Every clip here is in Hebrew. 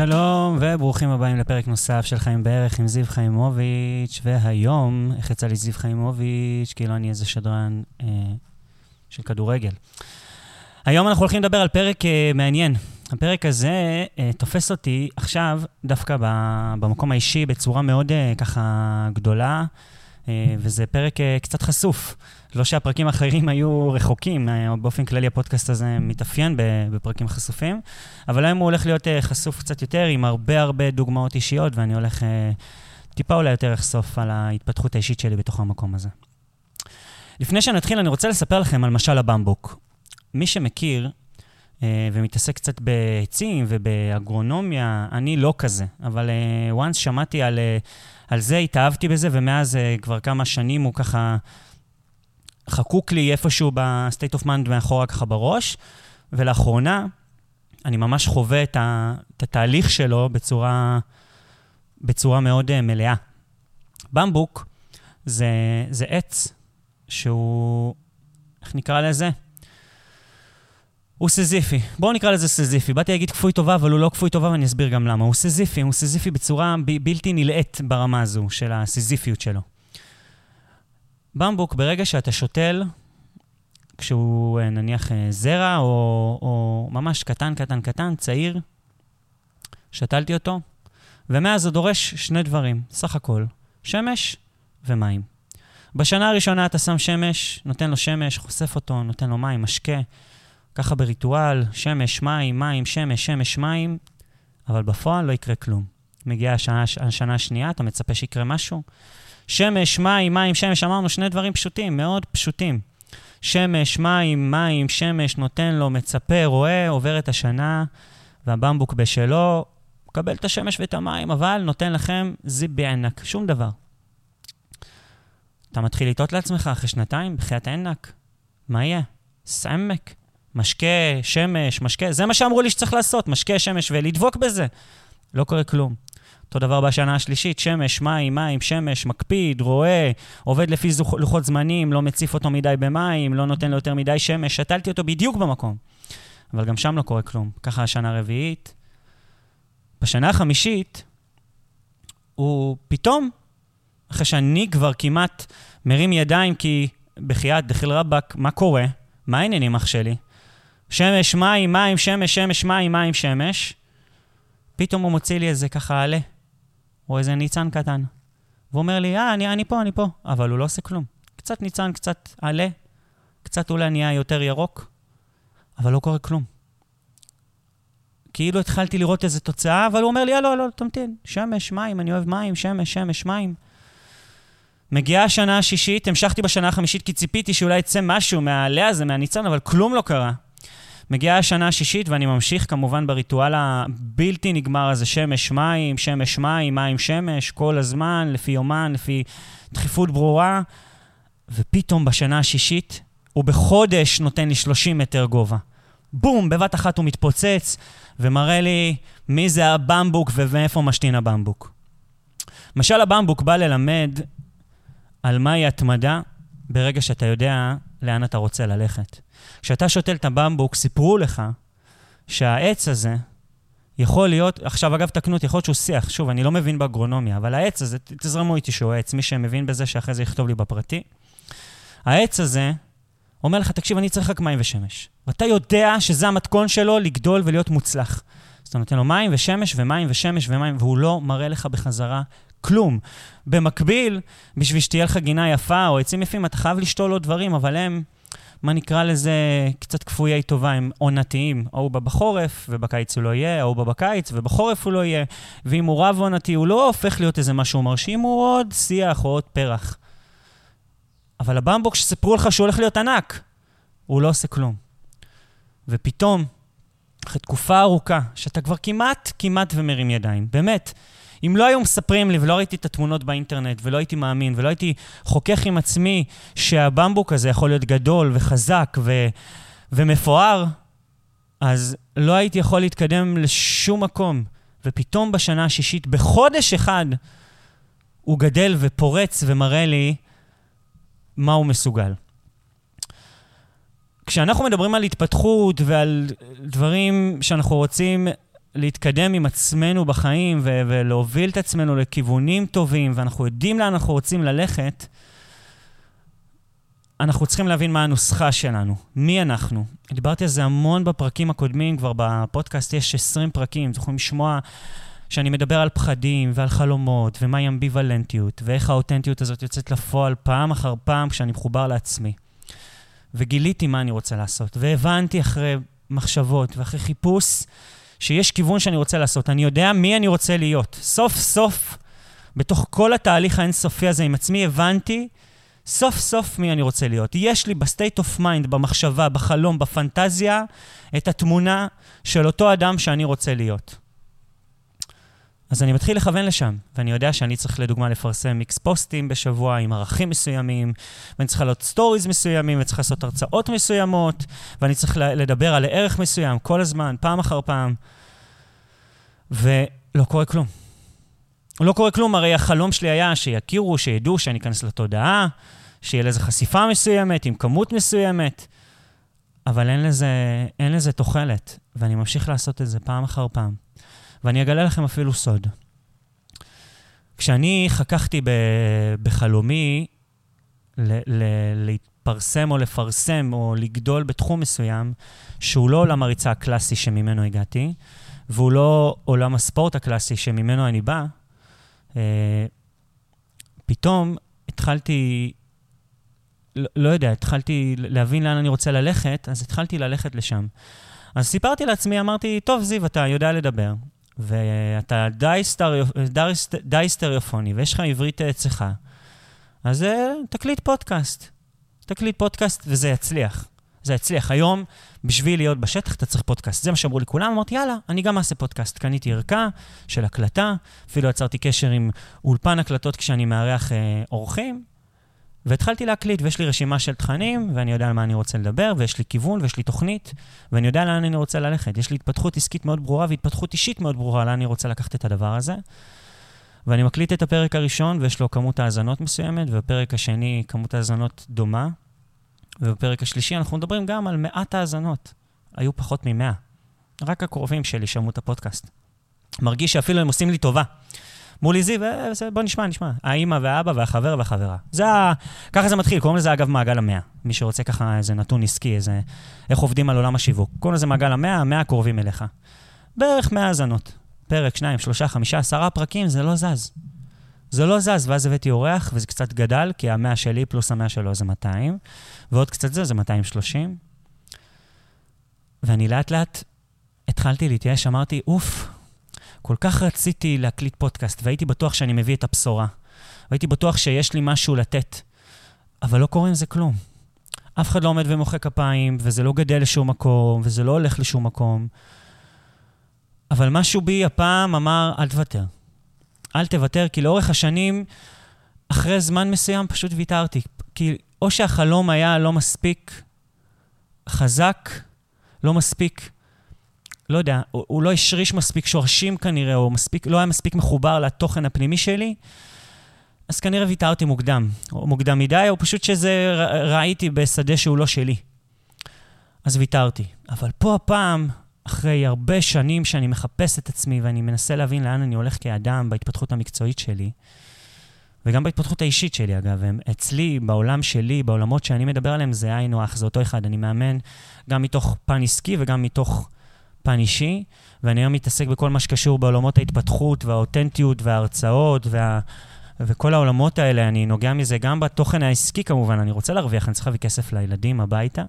שלום וברוכים הבאים לפרק נוסף של חיים בערך עם זיו חיימוביץ', והיום, איך יצא לי זיו חיימוביץ', כאילו אני איזה שדרן אה, של כדורגל. היום אנחנו הולכים לדבר על פרק אה, מעניין. הפרק הזה אה, תופס אותי עכשיו דווקא במקום האישי בצורה מאוד אה, ככה גדולה, וזה פרק אה, קצת חשוף. לא שהפרקים האחרים היו רחוקים, אה, באופן כללי הפודקאסט הזה מתאפיין בפרקים חשופים, אבל היום הוא הולך להיות אה, חשוף קצת יותר, עם הרבה הרבה דוגמאות אישיות, ואני הולך אה, טיפה אולי יותר לחשוף על ההתפתחות האישית שלי בתוך המקום הזה. לפני שנתחיל, אני רוצה לספר לכם על משל הבמבוק. מי שמכיר ומתעסק קצת בעצים ובאגרונומיה, אני לא כזה, אבל once שמעתי על, על זה, התאהבתי בזה, ומאז כבר כמה שנים הוא ככה... חקוק לי איפשהו ב-state of mind מאחורה ככה בראש, ולאחרונה אני ממש חווה את, ה, את התהליך שלו בצורה, בצורה מאוד uh, מלאה. במבוק זה, זה עץ שהוא, איך נקרא לזה? הוא סזיפי. בואו נקרא לזה סזיפי. באתי להגיד כפוי טובה, אבל הוא לא כפוי טובה, ואני אסביר גם למה. הוא סזיפי, הוא סזיפי בצורה ב- בלתי נלאית ברמה הזו של הסזיפיות שלו. במבוק, ברגע שאתה שותל, כשהוא אה, נניח אה, זרע, או, או ממש קטן, קטן, קטן, צעיר, שתלתי אותו, ומאז זה דורש שני דברים, סך הכל, שמש ומים. בשנה הראשונה אתה שם שמש, נותן לו שמש, חושף אותו, נותן לו מים, משקה, ככה בריטואל, שמש, מים, מים, שמש, שמש, מים, אבל בפועל לא יקרה כלום. מגיעה השנה, השנה השנייה, אתה מצפה שיקרה משהו, שמש, מים, מים, שמש, אמרנו שני דברים פשוטים, מאוד פשוטים. שמש, מים, מים, שמש, נותן לו, מצפה, רואה, עובר את השנה, והבמבוק בשלו, מקבל את השמש ואת המים, אבל נותן לכם זיפ בענק, שום דבר. אתה מתחיל לטעות לעצמך אחרי שנתיים, בחייאת ענק, מה יהיה? סעמק, משקה, שמש, משקה, זה מה שאמרו לי שצריך לעשות, משקה, שמש, ולדבוק בזה. לא קורה כלום. אותו דבר בשנה השלישית, שמש, מים, מים, שמש, מקפיד, רואה, עובד לפי זוכ... לוחות זמנים, לא מציף אותו מדי במים, לא נותן לו יותר מדי שמש, שתלתי אותו בדיוק במקום. אבל גם שם לא קורה כלום. ככה השנה הרביעית. בשנה החמישית, הוא פתאום, אחרי שאני כבר כמעט מרים ידיים כי בחייאת, דחיל רבאק, מה קורה? מה העניינים אח שלי? שמש, מים, מים, שמש, שמש, מים, מים, שמש. פתאום הוא מוציא לי איזה ככה עלה. או איזה ניצן קטן. והוא אומר לי, אה, אני, אני פה, אני פה. אבל הוא לא עושה כלום. קצת ניצן, קצת עלה, קצת אולי נהיה יותר ירוק, אבל לא קורה כלום. כאילו התחלתי לראות איזו תוצאה, אבל הוא אומר לי, לא, לא, תמתין, שמש, מים, אני אוהב מים, שמש, שמש, מים. מגיעה השנה השישית, המשכתי בשנה החמישית כי ציפיתי שאולי יצא משהו מהעלה הזה, מהניצן, אבל כלום לא קרה. מגיעה השנה השישית, ואני ממשיך כמובן בריטואל הבלתי נגמר הזה, שמש מים, שמש מים, מים שמש, כל הזמן, לפי יומן, לפי דחיפות ברורה, ופתאום בשנה השישית, הוא בחודש נותן לי 30 מטר גובה. בום, בבת אחת הוא מתפוצץ, ומראה לי מי זה הבמבוק ומאיפה משתין הבמבוק. משל הבמבוק בא ללמד על מהי התמדה ברגע שאתה יודע לאן אתה רוצה ללכת. כשאתה שותל את הבמבוק, סיפרו לך שהעץ הזה יכול להיות, עכשיו אגב תקנו אותי, יכול להיות שהוא שיח, שוב, אני לא מבין באגרונומיה, אבל העץ הזה, תזרמו איתי שהוא עץ, מי שמבין בזה שאחרי זה יכתוב לי בפרטי. העץ הזה אומר לך, תקשיב, אני צריך רק מים ושמש. ואתה יודע שזה המתכון שלו לגדול ולהיות מוצלח. אז אתה נותן לו מים ושמש ומים ושמש ומים, והוא לא מראה לך בחזרה כלום. במקביל, בשביל שתהיה לך גינה יפה או עצים יפים, אתה חייב לשתול עוד דברים, אבל הם... מה נקרא לזה, קצת כפויי טובה, הם עונתיים. ההוא בא בחורף, ובקיץ הוא לא יהיה, ההוא בא בקיץ, ובחורף הוא לא יהיה. ואם הוא רב עונתי, הוא לא הופך להיות איזה משהו מרשים, הוא עוד שיח או עוד פרח. אבל הבמבוק שסיפרו לך שהוא הולך להיות ענק, הוא לא עושה כלום. ופתאום, אחרי תקופה ארוכה, שאתה כבר כמעט, כמעט ומרים ידיים, באמת, אם לא היו מספרים לי ולא ראיתי את התמונות באינטרנט ולא הייתי מאמין ולא הייתי חוכך עם עצמי שהבמבוק הזה יכול להיות גדול וחזק ו... ומפואר, אז לא הייתי יכול להתקדם לשום מקום. ופתאום בשנה השישית, בחודש אחד, הוא גדל ופורץ ומראה לי מה הוא מסוגל. כשאנחנו מדברים על התפתחות ועל דברים שאנחנו רוצים להתקדם עם עצמנו בחיים ו- ולהוביל את עצמנו לכיוונים טובים, ואנחנו יודעים לאן אנחנו רוצים ללכת, אנחנו צריכים להבין מה הנוסחה שלנו, מי אנחנו. דיברתי על זה המון בפרקים הקודמים, כבר בפודקאסט יש 20 פרקים, אתם יכולים לשמוע שאני מדבר על פחדים ועל חלומות, ומהי אמביוולנטיות, ואיך האותנטיות הזאת יוצאת לפועל פעם אחר פעם כשאני מחובר לעצמי. וגיליתי מה אני רוצה לעשות, והבנתי אחרי מחשבות ואחרי חיפוש שיש כיוון שאני רוצה לעשות. אני יודע מי אני רוצה להיות. סוף סוף, בתוך כל התהליך האינסופי הזה עם עצמי, הבנתי סוף סוף מי אני רוצה להיות. יש לי ב state of mind, במחשבה, בחלום, בפנטזיה, את התמונה של אותו אדם שאני רוצה להיות. אז אני מתחיל לכוון לשם, ואני יודע שאני צריך לדוגמה לפרסם איקס פוסטים בשבוע עם ערכים מסוימים, ואני צריך לעלות stories מסוימים, וצריך לעשות הרצאות מסוימות, ואני צריך לדבר על ערך מסוים כל הזמן, פעם אחר פעם, ולא קורה כלום. לא קורה כלום, הרי החלום שלי היה שיכירו, שידעו, שאני אכנס לתודעה, שיהיה לזה חשיפה מסוימת, עם כמות מסוימת, אבל אין לזה, אין לזה תוחלת, ואני ממשיך לעשות את זה פעם אחר פעם. ואני אגלה לכם אפילו סוד. כשאני חככתי בחלומי ל- ל- להתפרסם או לפרסם או לגדול בתחום מסוים, שהוא לא עולם הריצה הקלאסי שממנו הגעתי, והוא לא עולם הספורט הקלאסי שממנו אני בא, אה, פתאום התחלתי, לא, לא יודע, התחלתי להבין לאן אני רוצה ללכת, אז התחלתי ללכת לשם. אז סיפרתי לעצמי, אמרתי, טוב, זיו, אתה יודע לדבר, ואתה די, סטריאופוני, ויש לך עברית צחה, אז אה, תקליט פודקאסט. תקליט פודקאסט וזה יצליח. זה יצליח. היום, בשביל להיות בשטח, אתה צריך פודקאסט. זה מה שאמרו לי כולם, אמרתי, יאללה, אני גם אעשה פודקאסט. קניתי ערכה של הקלטה, אפילו יצרתי קשר עם אולפן הקלטות כשאני מארח אה, אורחים, והתחלתי להקליט, ויש לי רשימה של תכנים, ואני יודע על מה אני רוצה לדבר, ויש לי כיוון, ויש לי תוכנית, ואני יודע לאן אני רוצה ללכת. יש לי התפתחות עסקית מאוד ברורה והתפתחות אישית מאוד ברורה לאן אני רוצה לקחת את הדבר הזה. ואני מקליט את הפרק הראשון, ויש לו כמות האזנות מסוימת, ובפרק השני כמות האזנות דומה, ובפרק השלישי אנחנו מדברים גם על מעט האזנות. היו פחות ממאה. רק הקרובים שלי שמעו את הפודקאסט. מרגיש שאפילו הם עושים לי טובה. אמרו לי, זיו, אה, בוא נשמע, נשמע. האימא והאבא והחבר והחברה. זה ה... ככה זה מתחיל, קוראים לזה אגב מעגל המאה. מי שרוצה ככה איזה נתון עסקי, איזה... איך עובדים על עולם השיווק. קוראים לזה מעגל המאה, המאה הקרובים אליך. בערך 100 האזנות. פרק, שניים, שלושה, חמישה, עשרה פרקים, זה לא זז. זה לא זז, ואז הבאתי אורח, וזה קצת גדל, כי המאה שלי פלוס המאה שלו זה 200, ועוד קצת זה, זה 230. ואני לאט לאט התחלתי להתייאש, אמרתי, אוף, כל כך רציתי להקליט פודקאסט, והייתי בטוח שאני מביא את הבשורה. והייתי בטוח שיש לי משהו לתת, אבל לא קורה עם זה כלום. אף אחד לא עומד ומוחא כפיים, וזה לא גדל לשום מקום, וזה לא הולך לשום מקום. אבל משהו בי הפעם אמר, אל תוותר. אל תוותר, כי לאורך השנים, אחרי זמן מסוים פשוט ויתרתי. כי או שהחלום היה לא מספיק חזק, לא מספיק, לא יודע, הוא, הוא לא השריש מספיק שורשים כנראה, או מספיק, לא היה מספיק מחובר לתוכן הפנימי שלי, אז כנראה ויתרתי מוקדם. או מוקדם מדי, או פשוט שזה ראיתי בשדה שהוא לא שלי. אז ויתרתי. אבל פה הפעם, אחרי הרבה שנים שאני מחפש את עצמי ואני מנסה להבין לאן אני הולך כאדם בהתפתחות המקצועית שלי, וגם בהתפתחות האישית שלי, אגב, הם אצלי, בעולם שלי, בעולמות שאני מדבר עליהם, זה היינו הך, זה אותו אחד. אני מאמן גם מתוך פן עסקי וגם מתוך פן אישי, ואני היום מתעסק בכל מה שקשור בעולמות ההתפתחות והאותנטיות וההרצאות וה... וכל העולמות האלה, אני נוגע מזה גם בתוכן העסקי כמובן, אני רוצה להרוויח, אני צריך להביא כסף לילדים הביתה.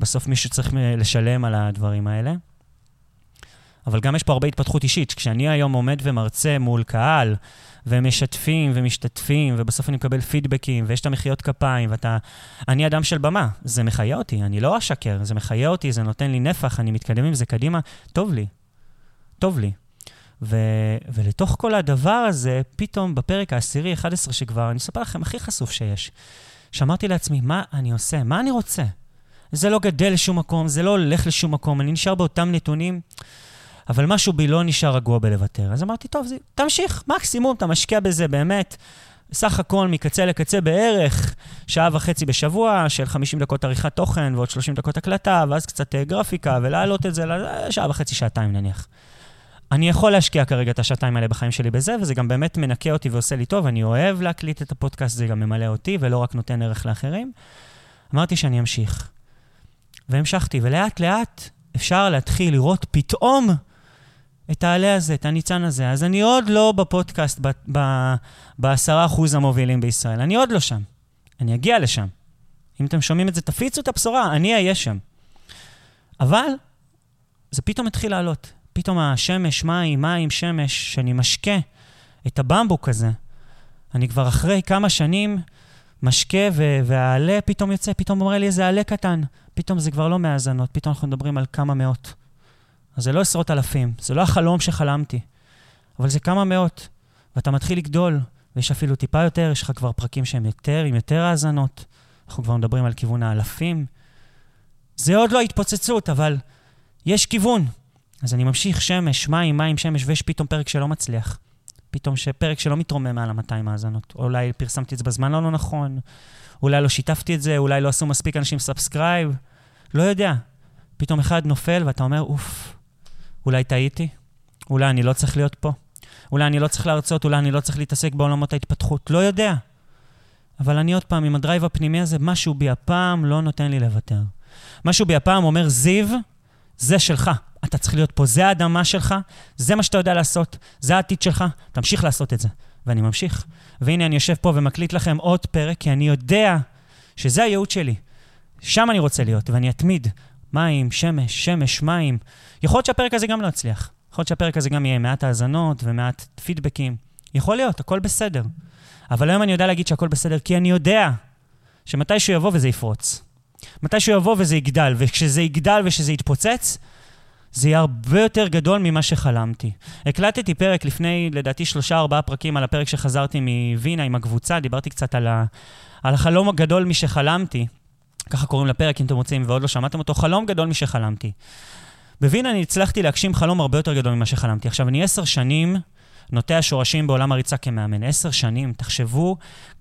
בסוף מישהו צריך לשלם על הדברים האלה. אבל גם יש פה הרבה התפתחות אישית. כשאני היום עומד ומרצה מול קהל, והם משתפים ומשתתפים, ובסוף אני מקבל פידבקים, ויש את המחיאות כפיים, ואתה... אני אדם של במה, זה מחיה אותי, אני לא אשקר, זה מחיה אותי, זה נותן לי נפח, אני מתקדם עם זה קדימה, טוב לי. טוב לי. ו... ולתוך כל הדבר הזה, פתאום בפרק העשירי, 11 שכבר, אני אספר לכם, הכי חשוף שיש, שאמרתי לעצמי, מה אני עושה? מה אני רוצה? זה לא גדל לשום מקום, זה לא הולך לשום מקום, אני נשאר באותם נתונים. אבל משהו בי לא נשאר רגוע בלוותר. אז אמרתי, טוב, זה, תמשיך, מקסימום, אתה משקיע בזה באמת. סך הכל מקצה לקצה בערך שעה וחצי בשבוע של 50 דקות עריכת תוכן ועוד 30 דקות הקלטה, ואז קצת אה, גרפיקה, ולהעלות את זה לשעה וחצי, שעתיים נניח. אני יכול להשקיע כרגע את השעתיים האלה בחיים שלי בזה, וזה גם באמת מנקה אותי ועושה לי טוב, אני אוהב להקליט את הפודקאסט, זה גם ממלא אותי, ולא רק נותן ערך לאחרים. אמרתי שאני אמשיך. והמשכתי, ולאט לאט אפשר להתחיל לראות פתאום את העלה הזה, את הניצן הזה. אז אני עוד לא בפודקאסט בעשרה אחוז המובילים בישראל, אני עוד לא שם. אני אגיע לשם. אם אתם שומעים את זה, תפיצו את הבשורה, אני אהיה שם. אבל זה פתאום התחיל לעלות. פתאום השמש, מים, מים, שמש, שאני משקה את הבמבוק הזה. אני כבר אחרי כמה שנים משקה, והעלה פתאום יוצא, פתאום אומר לי איזה עלה קטן. פתאום זה כבר לא מהאזנות, פתאום אנחנו מדברים על כמה מאות. אז זה לא עשרות אלפים, זה לא החלום שחלמתי, אבל זה כמה מאות. ואתה מתחיל לגדול, ויש אפילו טיפה יותר, יש לך כבר פרקים שהם יותר, עם יותר האזנות. אנחנו כבר מדברים על כיוון האלפים. זה עוד לא התפוצצות, אבל יש כיוון. אז אני ממשיך שמש, מים, מים, שמש, ויש פתאום פרק שלא מצליח. פתאום פרק שלא מתרומם מעל ה-200 האזנות. או אולי פרסמתי את זה בזמן לא, לא נכון, אולי לא שיתפתי את זה, אולי לא עשו מספיק אנשים subscribe, לא יודע. פתאום אחד נופל ואתה אומר, אוף, אולי טעיתי? אולי אני לא צריך להיות פה? אולי אני לא צריך להרצות? אולי אני לא צריך להתעסק בעולמות ההתפתחות? לא יודע. אבל אני עוד פעם, עם הדרייב הפנימי הזה, משהו בי הפעם לא נותן לי לוותר. משהו בי הפעם אומר, זיו, זה שלך. אתה צריך להיות פה, זה האדמה שלך, זה מה שאתה יודע לעשות, זה העתיד שלך, תמשיך לעשות את זה. ואני ממשיך. והנה אני יושב פה ומקליט לכם עוד פרק, כי אני יודע שזה הייעוד שלי. שם אני רוצה להיות, ואני אתמיד. מים, שמש, שמש, מים. יכול להיות שהפרק הזה גם לא יצליח. יכול להיות שהפרק הזה גם יהיה מעט האזנות ומעט פידבקים. יכול להיות, הכל בסדר. אבל היום אני יודע להגיד שהכל בסדר, כי אני יודע שמתישהו יבוא וזה יפרוץ. מתישהו יבוא וזה יגדל, וכשזה יגדל וכשזה יתפוצץ, זה יהיה הרבה יותר גדול ממה שחלמתי. הקלטתי פרק לפני, לדעתי, שלושה-ארבעה פרקים על הפרק שחזרתי מווינה עם הקבוצה, דיברתי קצת על, ה, על החלום הגדול משחלמתי. ככה קוראים לפרק, אם אתם רוצים, ועוד לא שמעתם אותו, חלום גדול משחלמתי. בווינה אני הצלחתי להגשים חלום הרבה יותר גדול ממה שחלמתי. עכשיו, אני עשר שנים נוטע שורשים בעולם הריצה כמאמן. עשר שנים, תחשבו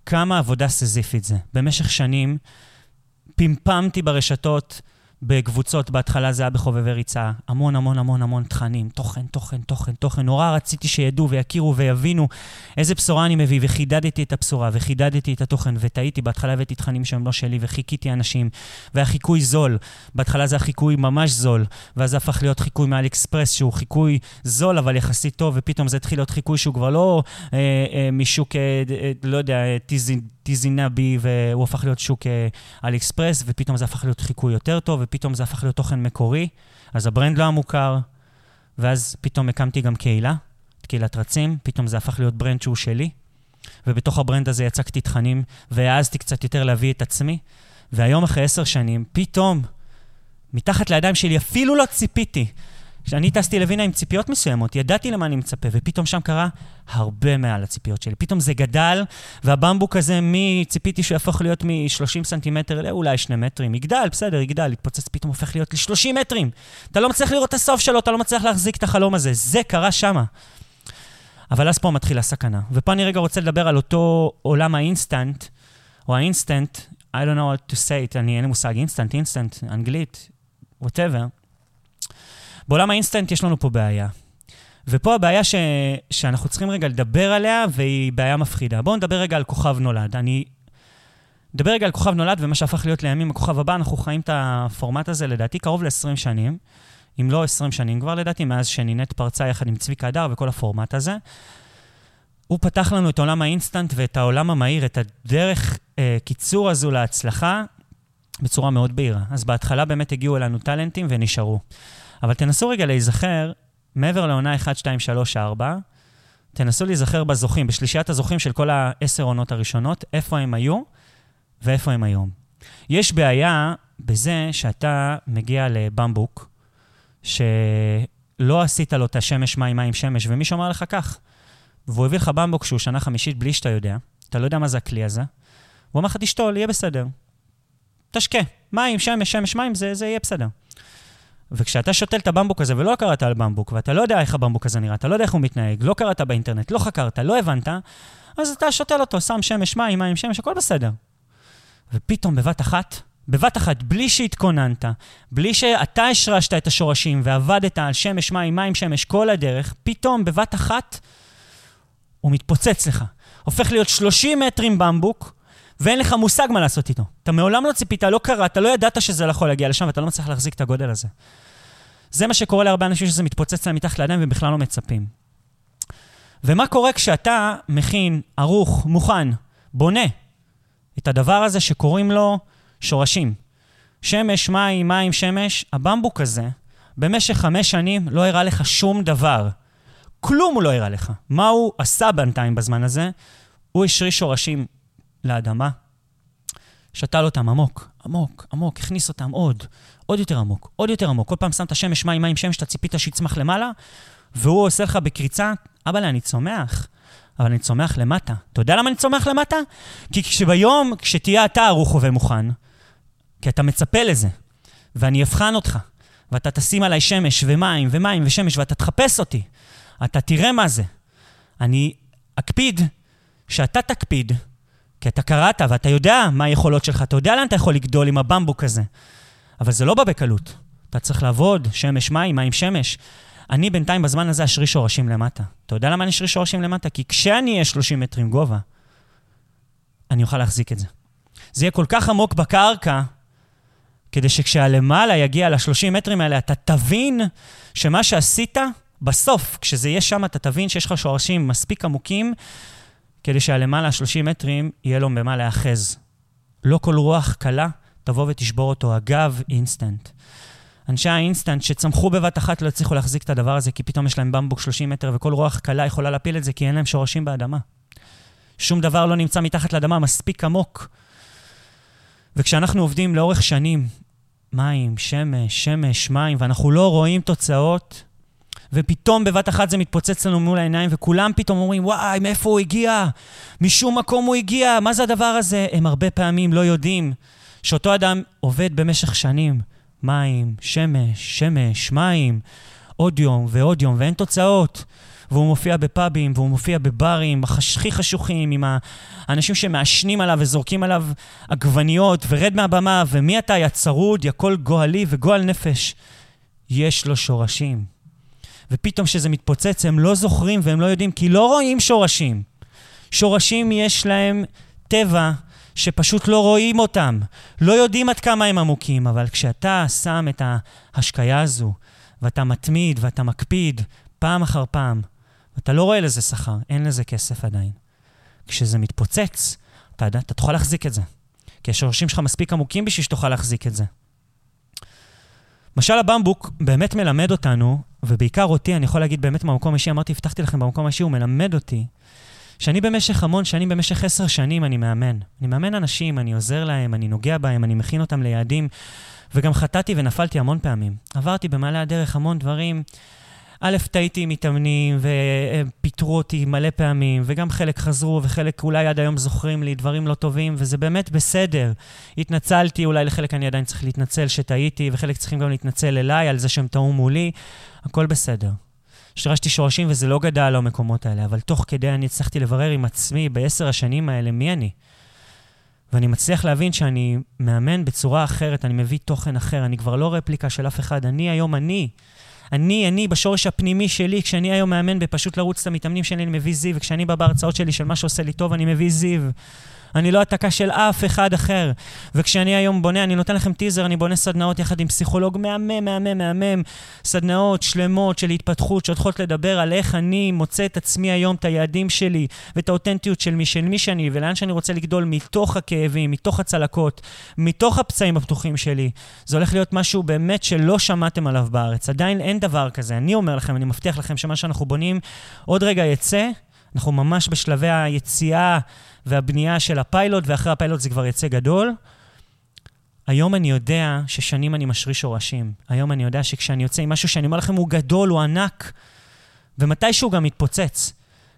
כמה עבודה סזיפית זה. במשך שנים פמפמתי ברשתות בקבוצות, בהתחלה זה היה בחובבי ריצה, המון המון המון המון תכנים, תוכן, תוכן, תוכן, תוכן. נורא רציתי שידעו ויכירו ויבינו איזה בשורה אני מביא, וחידדתי את הבשורה, וחידדתי את התוכן, וטעיתי, בהתחלה הבאתי תכנים שהם לא שלי, וחיכיתי אנשים, והיה חיקוי זול. בהתחלה זה היה חיקוי ממש זול, ואז זה הפך להיות חיקוי מאלי אקספרס, שהוא חיקוי זול, אבל יחסית טוב, ופתאום זה התחיל להיות חיקוי שהוא כבר לא אה, אה, משוק, אה, אה, לא יודע, אה, טיזין. תזינה בי, והוא הפך להיות שוק אה, אקספרס, ופתאום זה הפך להיות חיקוי יותר טוב, ופתאום זה הפך להיות תוכן מקורי, אז הברנד לא היה מוכר, ואז פתאום הקמתי גם קהילה, את קהילת רצים, פתאום זה הפך להיות ברנד שהוא שלי, ובתוך הברנד הזה יצקתי תכנים, והעזתי קצת יותר להביא את עצמי, והיום אחרי עשר שנים, פתאום, מתחת לידיים שלי, אפילו לא ציפיתי כשאני טסתי לווינה עם ציפיות מסוימות, ידעתי למה אני מצפה, ופתאום שם קרה הרבה מעל הציפיות שלי. פתאום זה גדל, והבמבוק הזה, מי ציפיתי שהוא יהפוך להיות מ-30 סנטימטר לאולי 2 מטרים, יגדל, בסדר, יגדל, יתפוצץ, פתאום הופך להיות ל-30 מטרים. אתה לא מצליח לראות את הסוף שלו, אתה לא מצליח להחזיק את החלום הזה. זה קרה שמה. אבל אז פה מתחילה סכנה. ופה אני רגע רוצה לדבר על אותו עולם האינסטנט, או ה instant, I don't know what to say it, אני אין לי מושג, instant, instant, אנגלית, whatever. בעולם האינסטנט יש לנו פה בעיה. ופה הבעיה ש... שאנחנו צריכים רגע לדבר עליה, והיא בעיה מפחידה. בואו נדבר רגע על כוכב נולד. אני... נדבר רגע על כוכב נולד ומה שהפך להיות לימים הכוכב הבא. אנחנו חיים את הפורמט הזה לדעתי קרוב ל-20 שנים, אם לא 20 שנים כבר לדעתי, מאז שנינט פרצה יחד עם צביקה הדר וכל הפורמט הזה. הוא פתח לנו את עולם האינסטנט ואת העולם המהיר, את הדרך אה, קיצור הזו להצלחה, בצורה מאוד בהירה. אז בהתחלה באמת הגיעו אלינו טאלנטים ונשארו. אבל תנסו רגע להיזכר, מעבר לעונה 1, 2, 3, 4, תנסו להיזכר בזוכים, בשלישיית הזוכים של כל העשר עונות הראשונות, איפה הם היו ואיפה הם היום. יש בעיה בזה שאתה מגיע לבמבוק, שלא עשית לו את השמש, מים, מים, שמש, ומישהו אמר לך כך, והוא הביא לך במבוק שהוא שנה חמישית בלי שאתה יודע, אתה לא יודע מה זה הכלי הזה, הוא אמר לך, תשתול, יהיה בסדר. תשקה, מים, שמש, שמש, מים, זה, זה יהיה בסדר. וכשאתה שותל את הבמבוק הזה ולא קראת על במבוק, ואתה לא יודע איך הבמבוק הזה נראה, אתה לא יודע איך הוא מתנהג, לא קראת באינטרנט, לא חקרת, לא הבנת, אז אתה שותל אותו, שם שמש, מים, מים, שמש, הכל בסדר. ופתאום בבת אחת, בבת אחת, בלי שהתכוננת, בלי שאתה השרשת את השורשים ועבדת על שמש, מים, מים, שמש כל הדרך, פתאום בבת אחת הוא מתפוצץ לך. הופך להיות 30 מטרים במבוק, ואין לך מושג מה לעשות איתו. אתה מעולם לא ציפית, לא קראת, לא ידעת שזה לא יכול להגיע לשם, ואתה לא מצליח להחזיק את הגודל הזה. זה מה שקורה להרבה אנשים שזה מתפוצץ להם מתחת לידיים ובכלל לא מצפים. ומה קורה כשאתה מכין, ערוך, מוכן, בונה את הדבר הזה שקוראים לו שורשים. שמש, מים, מים, שמש, הבמבוק הזה, במשך חמש שנים לא הראה לך שום דבר. כלום הוא לא הראה לך. מה הוא עשה בינתיים בזמן הזה? הוא השריש שורשים לאדמה, שתל אותם עמוק, עמוק, עמוק, הכניס אותם עוד, עוד יותר עמוק, עוד יותר עמוק. כל פעם שמת שמש, מים, מים, שמש, אתה ציפית שיצמח למעלה, והוא עושה לך בקריצה, אבא, אני צומח, אבל אני צומח למטה. אתה יודע למה אני צומח למטה? כי כשביום, כשתהיה אתה ערוך ומוכן, כי אתה מצפה לזה, ואני אבחן אותך, ואתה תשים עליי שמש ומים ומים ושמש, ואתה תחפש אותי, אתה תראה מה זה. אני אקפיד שאתה תקפיד, כי אתה קראת ואתה יודע מה היכולות שלך, אתה יודע לאן אתה יכול לגדול עם הבמבוק הזה. אבל זה לא בא בקלות. אתה צריך לעבוד, שמש, מים, מים, שמש. אני בינתיים בזמן הזה אשריש שורשים למטה. אתה יודע למה אני אשריש שורשים למטה? כי כשאני אהיה 30 מטרים גובה, אני אוכל להחזיק את זה. זה יהיה כל כך עמוק בקרקע, כדי שכשהלמעלה יגיע ל-30 מטרים האלה, אתה תבין שמה שעשית, בסוף, כשזה יהיה שם, אתה תבין שיש לך שורשים מספיק עמוקים, כדי שהלמעלה 30 מטרים יהיה לו במה להאחז. לא כל רוח קלה תבוא ותשבור אותו. אגב, אינסטנט. אנשי האינסטנט שצמחו בבת אחת לא הצליחו להחזיק את הדבר הזה, כי פתאום יש להם במבוק 30 מטר, וכל רוח קלה יכולה להפיל את זה, כי אין להם שורשים באדמה. שום דבר לא נמצא מתחת לאדמה מספיק עמוק. וכשאנחנו עובדים לאורך שנים, מים, שמש, שמש, מים, ואנחנו לא רואים תוצאות, ופתאום בבת אחת זה מתפוצץ לנו מול העיניים, וכולם פתאום אומרים, וואי, מאיפה הוא הגיע? משום מקום הוא הגיע, מה זה הדבר הזה? הם הרבה פעמים לא יודעים שאותו אדם עובד במשך שנים, מים, שמש, שמש, מים, עוד יום ועוד יום, ואין תוצאות. והוא מופיע בפאבים, והוא מופיע בברים, הכי חשוכים, עם האנשים שמעשנים עליו וזורקים עליו עגבניות, ורד מהבמה, ומי אתה, יא צרוד, יא קול גואלי וגועל נפש. יש לו שורשים. ופתאום כשזה מתפוצץ, הם לא זוכרים והם לא יודעים, כי לא רואים שורשים. שורשים יש להם טבע שפשוט לא רואים אותם. לא יודעים עד כמה הם עמוקים, אבל כשאתה שם את ההשקיה הזו, ואתה מתמיד ואתה מקפיד פעם אחר פעם, ואתה לא רואה לזה שכר, אין לזה כסף עדיין. כשזה מתפוצץ, אתה, אתה תוכל להחזיק את זה. כי השורשים שלך מספיק עמוקים בשביל שתוכל להחזיק את זה. משל הבמבוק באמת מלמד אותנו, ובעיקר אותי, אני יכול להגיד באמת במקום האישי, אמרתי, הבטחתי לכם במקום האישי, הוא מלמד אותי, שאני במשך המון שנים, במשך עשר שנים, אני מאמן. אני מאמן אנשים, אני עוזר להם, אני נוגע בהם, אני מכין אותם ליעדים, וגם חטאתי ונפלתי המון פעמים. עברתי במעלה הדרך המון דברים. א', טעיתי עם מתאמנים, ופיטרו אותי מלא פעמים, וגם חלק חזרו, וחלק אולי עד היום זוכרים לי דברים לא טובים, וזה באמת בסדר. התנצלתי, אולי לחלק אני עדיין צריך להתנצל שטעיתי, וחלק צריכים גם להתנצל אליי על זה שהם טעו מולי, הכל בסדר. שרשתי שורשים וזה לא גדל למקומות האלה, אבל תוך כדי אני הצלחתי לברר עם עצמי בעשר השנים האלה מי אני. ואני מצליח להבין שאני מאמן בצורה אחרת, אני מביא תוכן אחר, אני כבר לא רפליקה של אף אחד, אני היום אני. אני, אני, בשורש הפנימי שלי, כשאני היום מאמן בפשוט לרוץ את המתאמנים שלי, אני מביא זיו, וכשאני בא בהרצאות שלי של מה שעושה לי טוב, אני מביא זיו. אני לא העתקה של אף אחד אחר. וכשאני היום בונה, אני נותן לכם טיזר, אני בונה סדנאות יחד עם פסיכולוג מהמם, מהמם, מהמם. סדנאות שלמות של התפתחות, שהולכות לדבר על איך אני מוצא את עצמי היום, את היעדים שלי, ואת האותנטיות של מי, של מי שאני, ולאן שאני רוצה לגדול מתוך הכאבים, מתוך הצלקות, מתוך הפצעים הפתוחים שלי. זה הולך להיות משהו באמת שלא שמעתם עליו בארץ. עדיין אין דבר כזה. אני אומר לכם, אני מבטיח לכם שמה שאנחנו בונים עוד רגע יצא. אנחנו ממש בשלבי היציאה והבנייה של הפיילוט, ואחרי הפיילוט זה כבר יצא גדול. היום אני יודע ששנים אני משריש שורשים. היום אני יודע שכשאני יוצא עם משהו שאני אומר לכם הוא גדול, הוא ענק, ומתישהו גם מתפוצץ.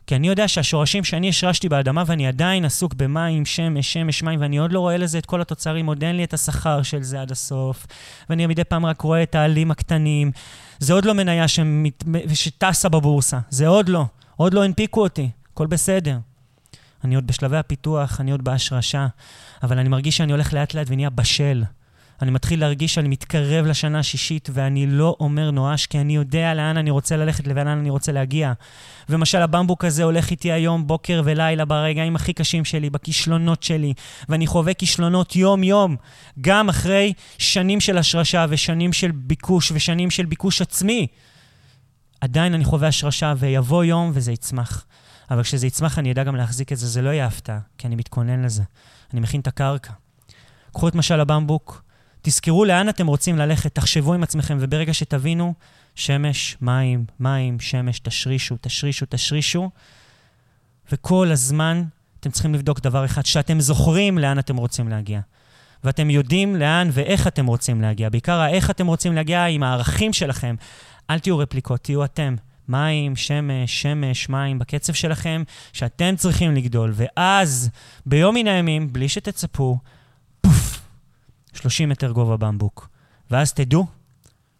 כי אני יודע שהשורשים שאני השרשתי באדמה ואני עדיין עסוק במים, שמש, שמש, מים, ואני עוד לא רואה לזה את כל התוצרים, עוד אין לי את השכר של זה עד הסוף, ואני מדי פעם רק רואה את העלים הקטנים. זה עוד לא מניה. שטסה בבורסה, זה עוד לא. עוד לא הנפיקו אותי, הכל בסדר. אני עוד בשלבי הפיתוח, אני עוד בהשרשה, אבל אני מרגיש שאני הולך לאט-לאט ונהיה בשל. אני מתחיל להרגיש שאני מתקרב לשנה השישית, ואני לא אומר נואש, כי אני יודע לאן אני רוצה ללכת ולאן אני רוצה להגיע. ומשל הבמבוק הזה הולך איתי היום בוקר ולילה ברגעים הכי קשים שלי, בכישלונות שלי, ואני חווה כישלונות יום-יום, גם אחרי שנים של השרשה ושנים של ביקוש ושנים של ביקוש עצמי. עדיין אני חווה השרשה, ויבוא יום וזה יצמח. אבל כשזה יצמח אני אדע גם להחזיק את זה, זה לא יהיה הפתעה, כי אני מתכונן לזה. אני מכין את הקרקע. קחו את משל הבמבוק, תזכרו לאן אתם רוצים ללכת, תחשבו עם עצמכם, וברגע שתבינו, שמש, מים, מים, שמש, תשרישו, תשרישו, תשרישו, וכל הזמן אתם צריכים לבדוק דבר אחד, שאתם זוכרים לאן אתם רוצים להגיע. ואתם יודעים לאן ואיך אתם רוצים להגיע. בעיקר האיך אתם רוצים להגיע עם הערכים שלכם. אל תהיו רפליקות, תהיו אתם. מים, שמש, שמש, מים, בקצב שלכם, שאתם צריכים לגדול. ואז, ביום מן הימים, בלי שתצפו, פוף, 30 מטר גובה במבוק. ואז תדעו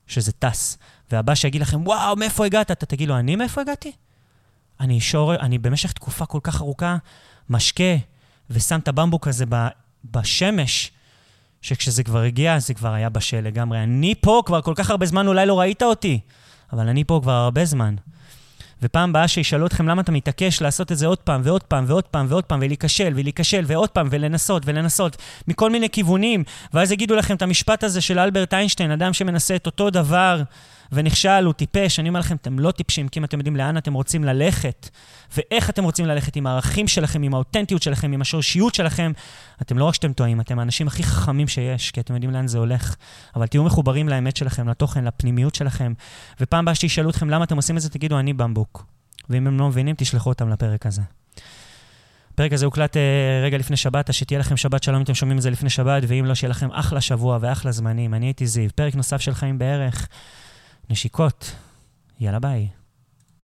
שזה טס. והבא שיגיד לכם, וואו, מאיפה הגעת? אתה תגיד לו, אני מאיפה הגעתי? אני שור, אני במשך תקופה כל כך ארוכה משקה ושם את הבמבוק הזה ב, בשמש, שכשזה כבר הגיע, זה כבר היה בשל לגמרי. אני פה כבר כל כך הרבה זמן, אולי לא ראית אותי, אבל אני פה כבר הרבה זמן. ופעם הבאה שישאלו אתכם למה אתה מתעקש לעשות את זה עוד פעם ועוד פעם ועוד פעם ועוד פעם ולהיכשל ולהיכשל ועוד פעם ולנסות ולנסות מכל מיני כיוונים, ואז יגידו לכם את המשפט הזה של אלברט איינשטיין, אדם שמנסה את אותו דבר ונכשל, הוא טיפש. אני אומר לכם, אתם לא טיפשים, כי אם אתם יודעים לאן אתם רוצים ללכת, ואיך אתם רוצים ללכת עם הערכים שלכם, עם האותנטיות שלכם, עם השורשיות שלכם, אתם לא רק שאתם טועים, אתם האנשים הכי חכמים שיש, כי אתם יודעים לאן זה הולך. אבל תהיו מחוברים לאמת שלכם, לתוכן, לפנימיות שלכם, ופעם הבאה שישאלו אתכם למה אתם עושים את זה, תגידו, אני במבוק. ואם הם לא מבינים, תשלחו אותם לפרק הזה. הפרק הזה הוקלט uh, רגע לפני שבת, אז שתהיה לכם שבת שלום אם אתם שומעים את זה לפני שבת, ואם לא, שיהיה לכם אחלה שבוע ואחלה זמנים. אני הייתי זיו, פרק נוסף של חיים בערך. נשיקות. יאללה ביי.